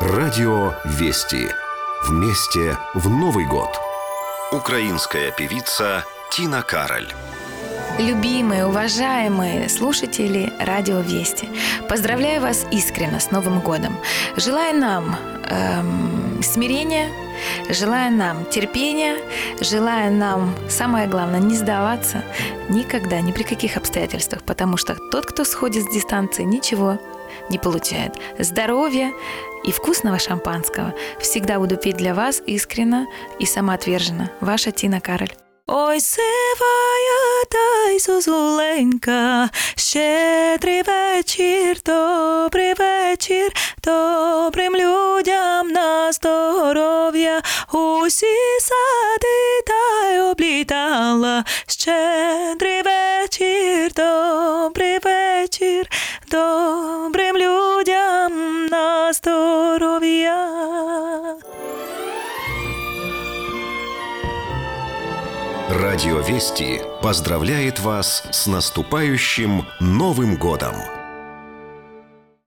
Радио Вести. Вместе в Новый год. Украинская певица Тина Кароль. Любимые, уважаемые слушатели Радио Вести, поздравляю вас искренне с Новым годом. Желаю нам эм, смирения, желаю нам терпения, желаю нам, самое главное, не сдаваться никогда, ни при каких обстоятельствах, потому что тот, кто сходит с дистанции, ничего не получает. Здоровья и вкусного шампанского всегда буду пить для вас искренно и самоотверженно. Ваша Тина Кароль. Ой, сивая та й зозуленька, щедрий вечір, добрий вечір, добрим людям на здоров'я, усі сади та й облітала. Щедрий вечір, добрий вечір, добрим здоров'я. Радио Вести поздравляет вас с наступающим Новым годом!